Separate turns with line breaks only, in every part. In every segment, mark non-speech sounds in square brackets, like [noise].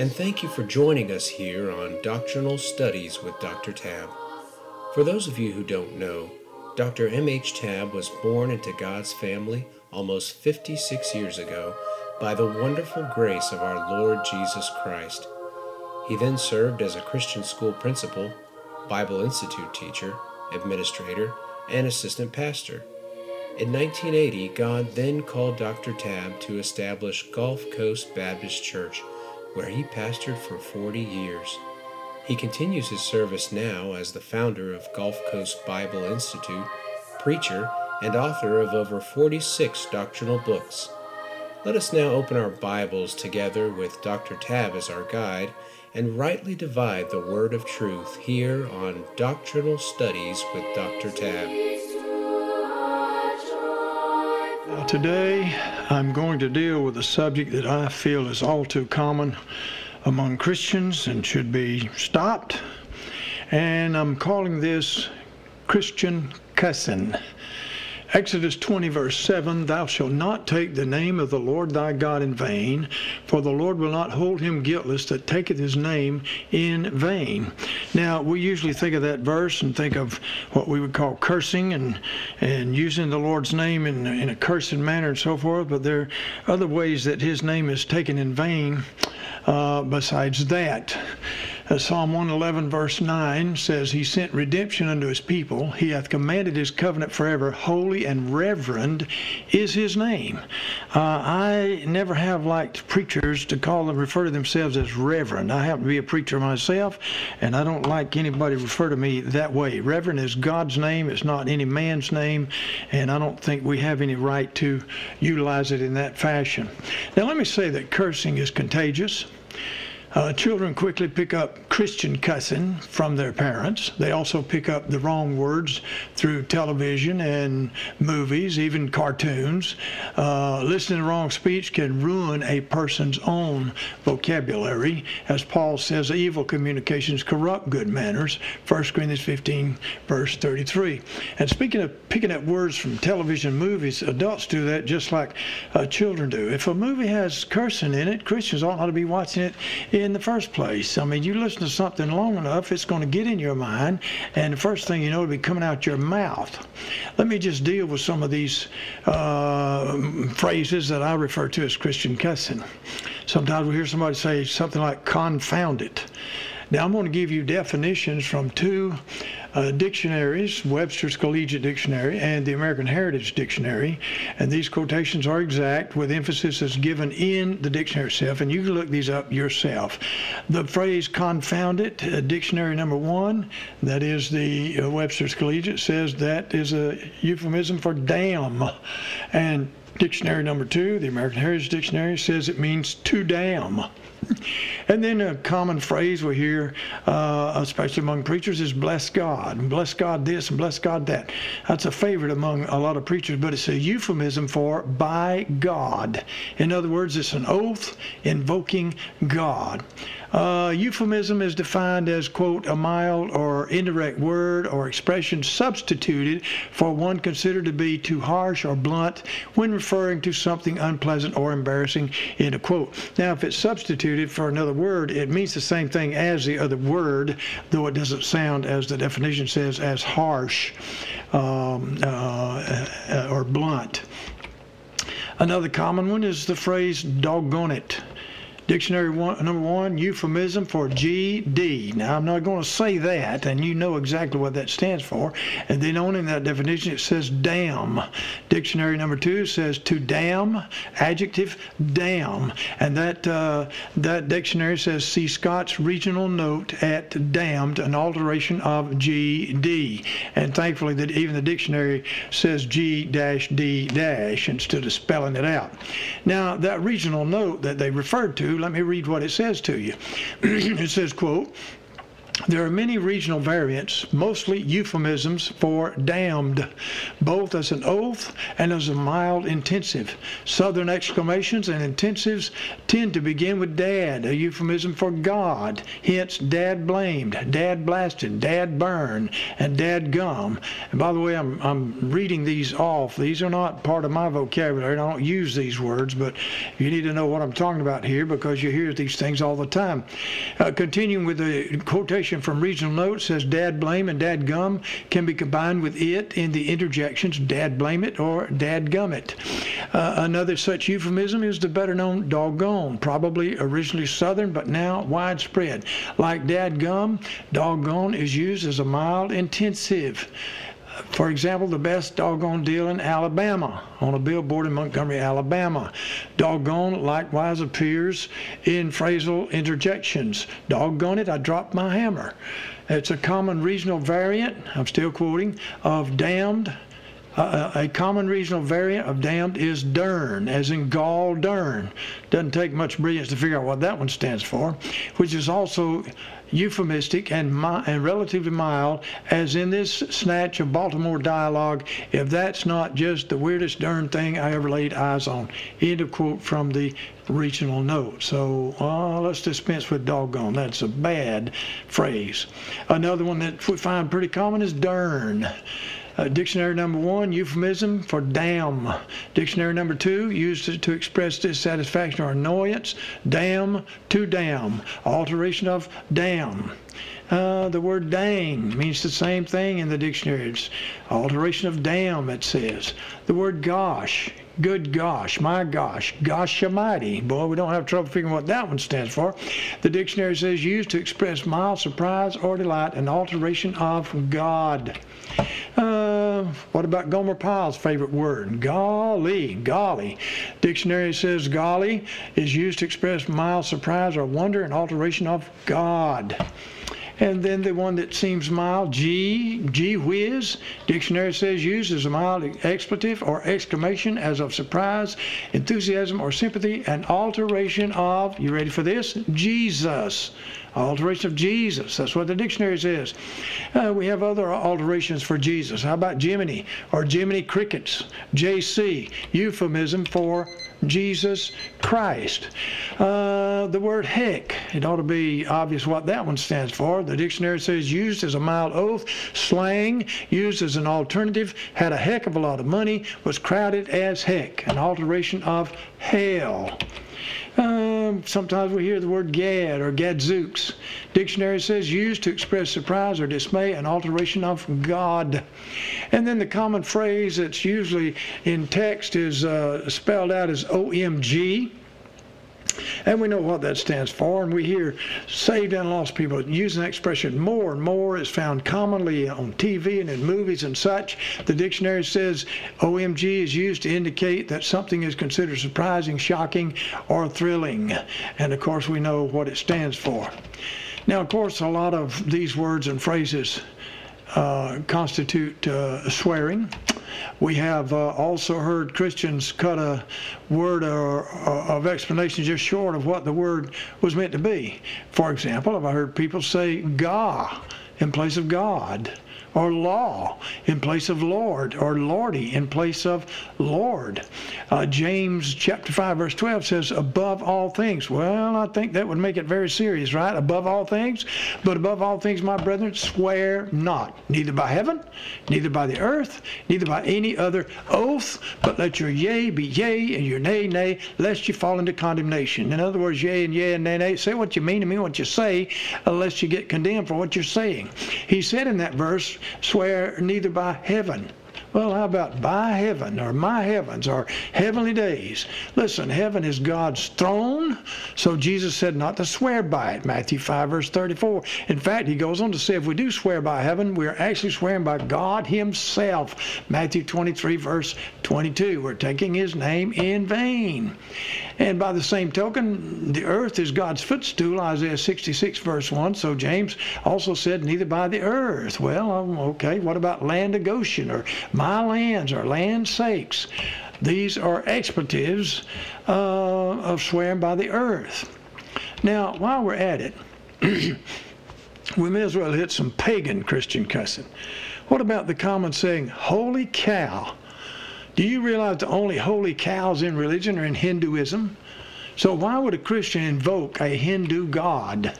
and thank you for joining us here on Doctrinal Studies with Dr. Tabb. For those of you who don't know, Dr. M.H. Tabb was born into God's family almost 56 years ago by the wonderful grace of our Lord Jesus Christ. He then served as a Christian school principal, Bible Institute teacher, administrator, and assistant pastor. In 1980, God then called Dr. Tabb to establish Gulf Coast Baptist Church, where he pastored for 40 years. He continues his service now as the founder of Gulf Coast Bible Institute, preacher, and author of over 46 doctrinal books. Let us now open our Bibles together with Dr. Tabb as our guide and rightly divide the word of truth here on Doctrinal Studies with Dr. Tabb.
Today, I'm going to deal with a subject that I feel is all too common among Christians and should be stopped. And I'm calling this Christian cussing. Exodus 20, verse 7 Thou shalt not take the name of the Lord thy God in vain, for the Lord will not hold him guiltless that taketh his name in vain. Now, we usually think of that verse and think of what we would call cursing and, and using the Lord's name in, in a cursing manner and so forth, but there are other ways that his name is taken in vain uh, besides that. Uh, Psalm 111, verse 9 says, He sent redemption unto His people. He hath commanded His covenant forever. Holy and reverend is His name. Uh, I never have liked preachers to call them, refer to themselves as reverend. I happen to be a preacher myself, and I don't like anybody refer to me that way. Reverend is God's name, it's not any man's name, and I don't think we have any right to utilize it in that fashion. Now, let me say that cursing is contagious. Uh, children quickly pick up Christian cussing from their parents. They also pick up the wrong words through television and movies, even cartoons. Uh, listening to wrong speech can ruin a person's own vocabulary. As Paul says, evil communications corrupt good manners. 1 Corinthians 15, verse 33. And speaking of picking up words from television movies, adults do that just like uh, children do. If a movie has cursing in it, Christians ought not to be watching it in the first place. I mean, you listen to something long enough, it's going to get in your mind, and the first thing you know, it'll be coming out your mouth. Let me just deal with some of these uh, phrases that I refer to as Christian cussing. Sometimes we hear somebody say something like confound it. Now, I'm going to give you definitions from two uh, dictionaries, Webster's Collegiate Dictionary and the American Heritage Dictionary, and these quotations are exact with emphasis as given in the dictionary itself, and you can look these up yourself. The phrase confound it, uh, dictionary number one, that is the uh, Webster's Collegiate, says that is a euphemism for damn. And dictionary number two, the American Heritage Dictionary, says it means to damn. [laughs] And then a common phrase we hear, uh, especially among preachers, is bless God. And bless God this and bless God that. That's a favorite among a lot of preachers, but it's a euphemism for by God. In other words, it's an oath invoking God. Uh, euphemism is defined as, quote, a mild or indirect word or expression substituted for one considered to be too harsh or blunt when referring to something unpleasant or embarrassing, end of quote. Now, if it's substituted for another word, it means the same thing as the other word, though it doesn't sound, as the definition says, as harsh um, uh, uh or blunt. Another common one is the phrase doggone it. Dictionary one, number one, euphemism for GD. Now, I'm not going to say that, and you know exactly what that stands for. And then on in that definition, it says damn. Dictionary number two says to damn, adjective damn. And that, uh, that dictionary says see Scott's regional note at damned, an alteration of GD. And thankfully, that even the dictionary says G D instead of spelling it out. Now, that regional note that they referred to let me read what it says to you. [clears throat] it says, quote, There are many regional variants, mostly euphemisms for damned, both as an oath and as a mild intensive. Southern exclamations and intensives tend to begin with dad, a euphemism for God, hence dad blamed, dad blasted, dad burn, and dad gum. And by the way, I'm, I'm reading these off. These are not part of my vocabulary. I don't use these words, but you need to know what I'm talking about here because you hear these things all the time. Uh, continuing with the quotation from regional notes says dad blame and dad gum can be combined with it in the interjections dad blame it or dad gum it. Uh, another such euphemism is the better known doggone, probably originally southern but now widespread. Like dad gum, doggone is used as a mild intensive. For example, the best doggone deal in Alabama on a billboard in Montgomery, Alabama. Doggone likewise appears in phrasal interjections. Doggone it, I dropped my hammer. It's a common regional variant, I'm still quoting, of damned. A common regional variant of damned is dern, as in gall dern. Doesn't take much brilliance to figure out what that one stands for, which is also euphemistic and, mi- and relatively mild, as in this snatch of Baltimore dialogue, if that's not just the weirdest darn thing I ever laid eyes on. End of quote from the regional note. So uh, let's dispense with doggone. That's a bad phrase. Another one that we find pretty common is dern. Uh, dictionary number one, euphemism for damn. Dictionary number two, used to, to express dissatisfaction or annoyance. Damn to damn. Alteration of damn. Uh, the word dang means the same thing in the dictionary. It's alteration of damn, it says. The word gosh, good gosh, my gosh, gosh almighty. Boy, we don't have trouble figuring what that one stands for. The dictionary says used to express mild surprise or delight, an alteration of God. Uh, what about Gomer Pyle's favorite word? Golly, golly. Dictionary says golly is used to express mild surprise or wonder, an alteration of God. And then the one that seems mild, G, G whiz. Dictionary says used as a mild expletive or exclamation as of surprise, enthusiasm, or sympathy, an alteration of, you ready for this? Jesus. Alteration of Jesus. That's what the dictionary says. Uh, we have other alterations for Jesus. How about Jiminy or Jiminy Crickets? JC, euphemism for Jesus Christ. Uh, the word heck, it ought to be obvious what that one stands for. The dictionary says used as a mild oath, slang, used as an alternative, had a heck of a lot of money, was crowded as heck, an alteration of hell. Um, sometimes we hear the word gad or gadzooks. Dictionary says used to express surprise or dismay, an alteration of God. And then the common phrase that's usually in text is uh, spelled out as OMG. And we know what that stands for, and we hear saved and lost people using that expression more and more. It's found commonly on TV and in movies and such. The dictionary says OMG is used to indicate that something is considered surprising, shocking, or thrilling. And of course, we know what it stands for. Now, of course, a lot of these words and phrases uh, constitute uh, swearing. We have uh, also heard Christians cut a word or, or, of explanation just short of what the word was meant to be. For example, I've heard people say "ga" in place of God or law in place of Lord, or Lordy in place of Lord. Uh, James chapter 5, verse 12 says, above all things. Well, I think that would make it very serious, right? Above all things. But above all things, my brethren, swear not, neither by heaven, neither by the earth, neither by any other oath, but let your yea be yea and your nay, nay, lest you fall into condemnation. In other words, yea and yea and nay, nay. Say what you mean to me, what you say, unless you get condemned for what you're saying. He said in that verse, swear neither by heaven well, how about by heaven or my heavens or heavenly days? Listen, heaven is God's throne, so Jesus said not to swear by it. Matthew 5, verse 34. In fact, he goes on to say if we do swear by heaven, we are actually swearing by God Himself. Matthew 23, verse 22. We're taking His name in vain. And by the same token, the earth is God's footstool, Isaiah 66, verse 1. So James also said, neither by the earth. Well, um, okay, what about land of Goshen or my lands or land sakes? These are expletives uh, of swearing by the earth. Now, while we're at it, [clears throat] we may as well hit some pagan Christian cussing. What about the common saying, holy cow? Do you realize the only holy cows in religion are in Hinduism? So why would a Christian invoke a Hindu god?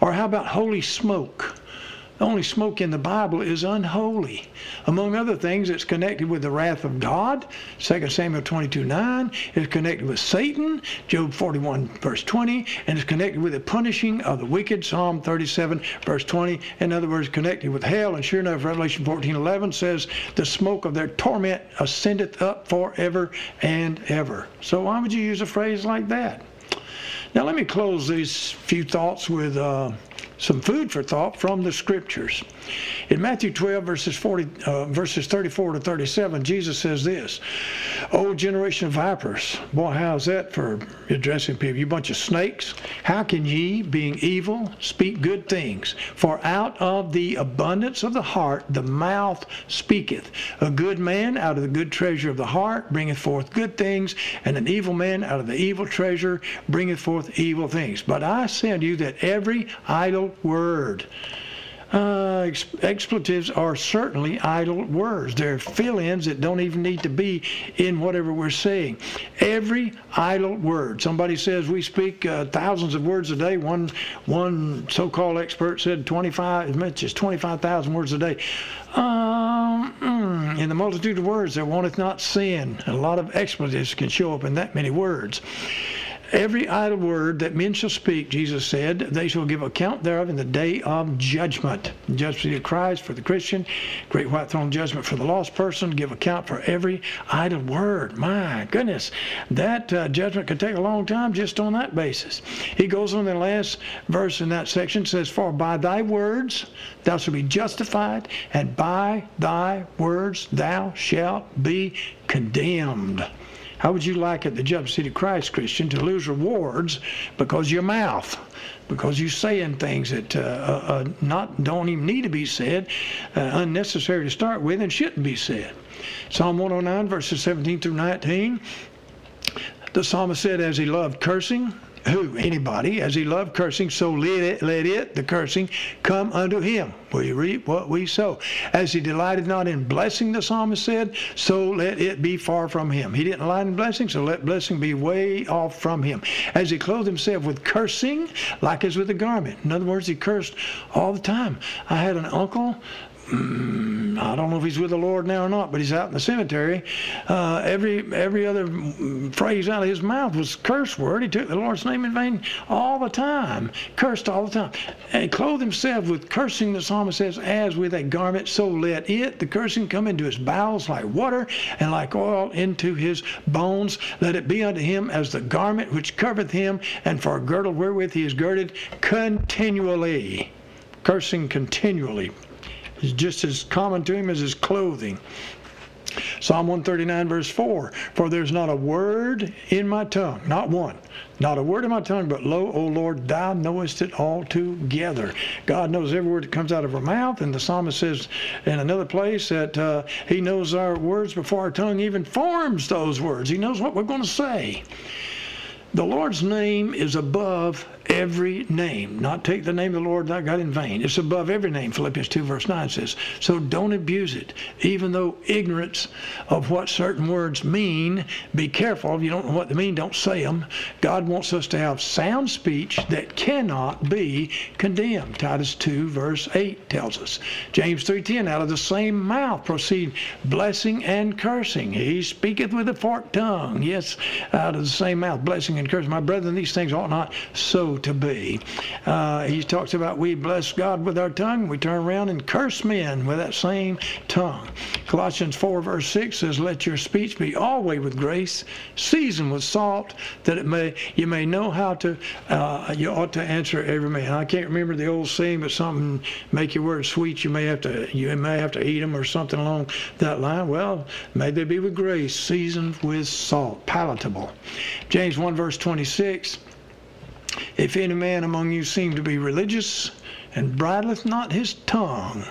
Or how about holy smoke? The only smoke in the Bible is unholy. Among other things, it's connected with the wrath of God. 2 Samuel 22 9 is connected with Satan. Job 41 verse 20. And it's connected with the punishing of the wicked. Psalm 37 verse 20. In other words, connected with hell. And sure enough, Revelation 14 11 says, The smoke of their torment ascendeth up forever and ever. So why would you use a phrase like that? Now, let me close these few thoughts with. Uh, some food for thought from the scriptures. In Matthew 12, verses 40, uh, verses 34 to 37, Jesus says this: "O generation of vipers, boy, how's that for addressing people? You bunch of snakes! How can ye, being evil, speak good things? For out of the abundance of the heart the mouth speaketh. A good man out of the good treasure of the heart bringeth forth good things, and an evil man out of the evil treasure bringeth forth evil things. But I unto you that every idle word uh, expletives are certainly idle words. They're fill ins that don't even need to be in whatever we're saying. Every idle word. Somebody says we speak uh, thousands of words a day. One, one so called expert said 25, as much as 25,000 words a day. Um, mm, in the multitude of words, there wanteth not sin. A lot of expletives can show up in that many words. Every idle word that men shall speak, Jesus said, they shall give account thereof in the day of judgment. Judgment of Christ for the Christian, great white throne judgment for the lost person, give account for every idle word. My goodness, that uh, judgment could take a long time just on that basis. He goes on the last verse in that section, says, For by thy words thou shalt be justified, and by thy words thou shalt be condemned. How would you like at the Seat of Christ, Christian, to lose rewards because your mouth, because you're saying things that uh, uh, uh, not don't even need to be said, uh, unnecessary to start with, and shouldn't be said? Psalm 109, verses 17 through 19. The psalmist said, as he loved cursing, who? Anybody. As he loved cursing, so let it, let it, the cursing, come unto him. We reap what we sow. As he delighted not in blessing, the psalmist said, so let it be far from him. He didn't delight in blessing, so let blessing be way off from him. As he clothed himself with cursing, like as with a garment. In other words, he cursed all the time. I had an uncle I don't know if he's with the Lord now or not, but he's out in the cemetery. Uh, every every other phrase out of his mouth was curse word. He took the Lord's name in vain all the time, cursed all the time, and he clothed himself with cursing. The psalmist says, "As with a garment, so let it the cursing come into his bowels like water, and like oil into his bones. Let it be unto him as the garment which covereth him, and for a girdle wherewith he is girded continually." Cursing continually is just as common to him as his clothing. Psalm 139, verse 4 For there's not a word in my tongue, not one, not a word in my tongue, but lo, O Lord, thou knowest it all together. God knows every word that comes out of our mouth, and the psalmist says in another place that uh, he knows our words before our tongue even forms those words. He knows what we're going to say. The Lord's name is above every name. Not take the name of the Lord thy God in vain. It's above every name, Philippians 2, verse 9 says. So don't abuse it. Even though ignorance of what certain words mean, be careful. If you don't know what they mean, don't say them. God wants us to have sound speech that cannot be condemned. Titus 2, verse 8 tells us. James 3.10, out of the same mouth proceed blessing and cursing. He speaketh with a forked tongue. Yes, out of the same mouth, blessing and cursing. My brethren, these things ought not so to be. Uh, he talks about we bless God with our tongue, we turn around and curse men with that same tongue. Colossians 4 verse 6 says, Let your speech be always with grace, seasoned with salt, that it may you may know how to uh, you ought to answer every man. I can't remember the old saying, but something make your words sweet. You may have to you may have to eat them or something along that line. Well, may they be with grace, seasoned with salt, palatable. James 1 verse 26 if any man among you seem to be religious, and bridleth not his tongue,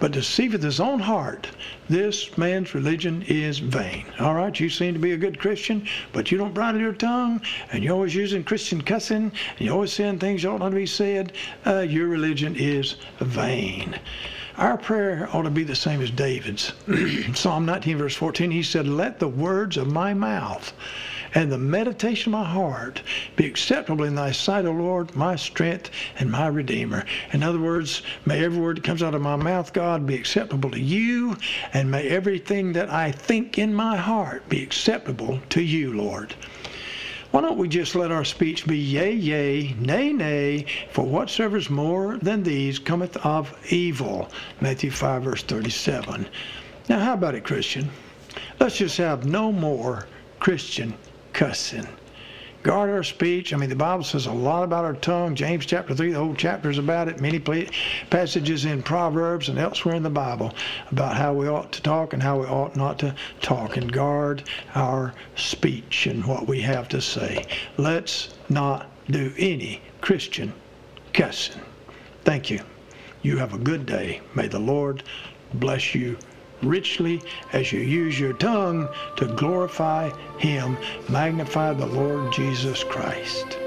but deceiveth his own heart, this man's religion is vain. All right, you seem to be a good Christian, but you don't bridle your tongue, and you're always using Christian cussing, and you're always saying things you ought not to be said. Uh, your religion is vain. Our prayer ought to be the same as David's. [clears throat] Psalm 19, verse 14, he said, Let the words of my mouth and the meditation of my heart be acceptable in thy sight, O Lord, my strength and my redeemer. In other words, may every word that comes out of my mouth, God, be acceptable to you, and may everything that I think in my heart be acceptable to you, Lord. Why don't we just let our speech be yea, yea, nay, nay, for whatsoever is more than these cometh of evil. Matthew 5, verse 37. Now, how about it, Christian? Let's just have no more Christian cussing. Guard our speech. I mean, the Bible says a lot about our tongue. James chapter 3, the whole chapter is about it. Many passages in Proverbs and elsewhere in the Bible about how we ought to talk and how we ought not to talk and guard our speech and what we have to say. Let's not do any Christian cussing. Thank you. You have a good day. May the Lord bless you richly as you use your tongue to glorify Him, magnify the Lord Jesus Christ.